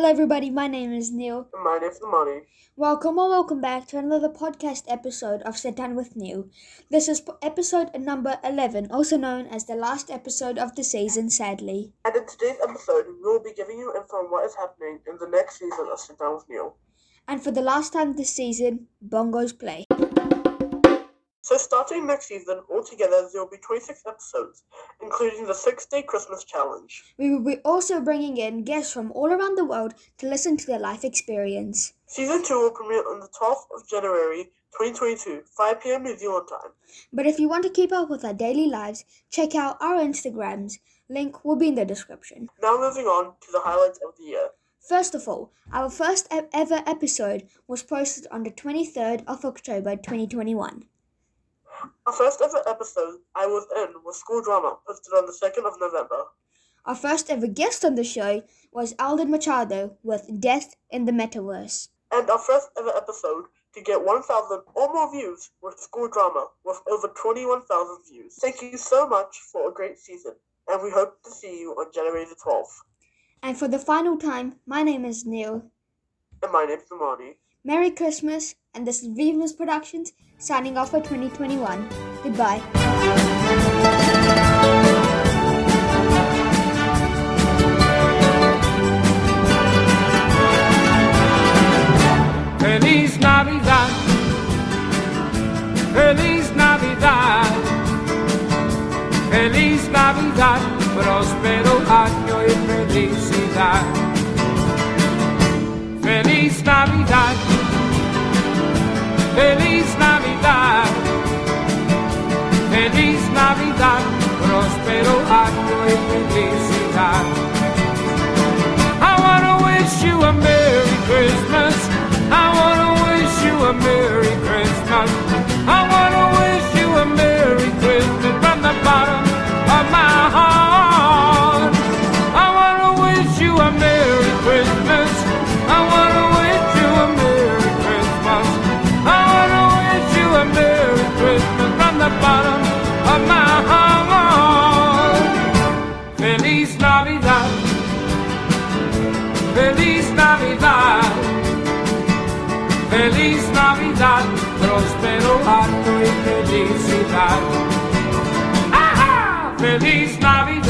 Hello, everybody. My name is Neil. And my name's Nemani. Welcome or welcome back to another podcast episode of Sit Down with Neil. This is episode number 11, also known as the last episode of the season, sadly. And in today's episode, we will be giving you info on what is happening in the next season of Sit Down with Neil. And for the last time this season, bongos play. So starting next season, altogether there will be 26 episodes, including the 6-day Christmas challenge. We will be also bringing in guests from all around the world to listen to their life experience. Season 2 will premiere on the 12th of January 2022, 5 p.m. New Zealand time. But if you want to keep up with our daily lives, check out our Instagrams. Link will be in the description. Now moving on to the highlights of the year. First of all, our first ever episode was posted on the 23rd of October 2021. Our first ever episode I was in was School Drama, posted on the 2nd of November. Our first ever guest on the show was Alden Machado with Death in the Metaverse. And our first ever episode to get 1,000 or more views with School Drama with over 21,000 views. Thank you so much for a great season, and we hope to see you on January the 12th. And for the final time, my name is Neil. And my name's Nemani. Merry Christmas, and this is Vivus Productions signing off for 2021. Goodbye. Feliz Navidad, Feliz Navidad, Feliz Navidad, próspero año y felicidad. Feliz feliz Navidad, próspero año y felicidad. ¡Ah! Feliz Navidad,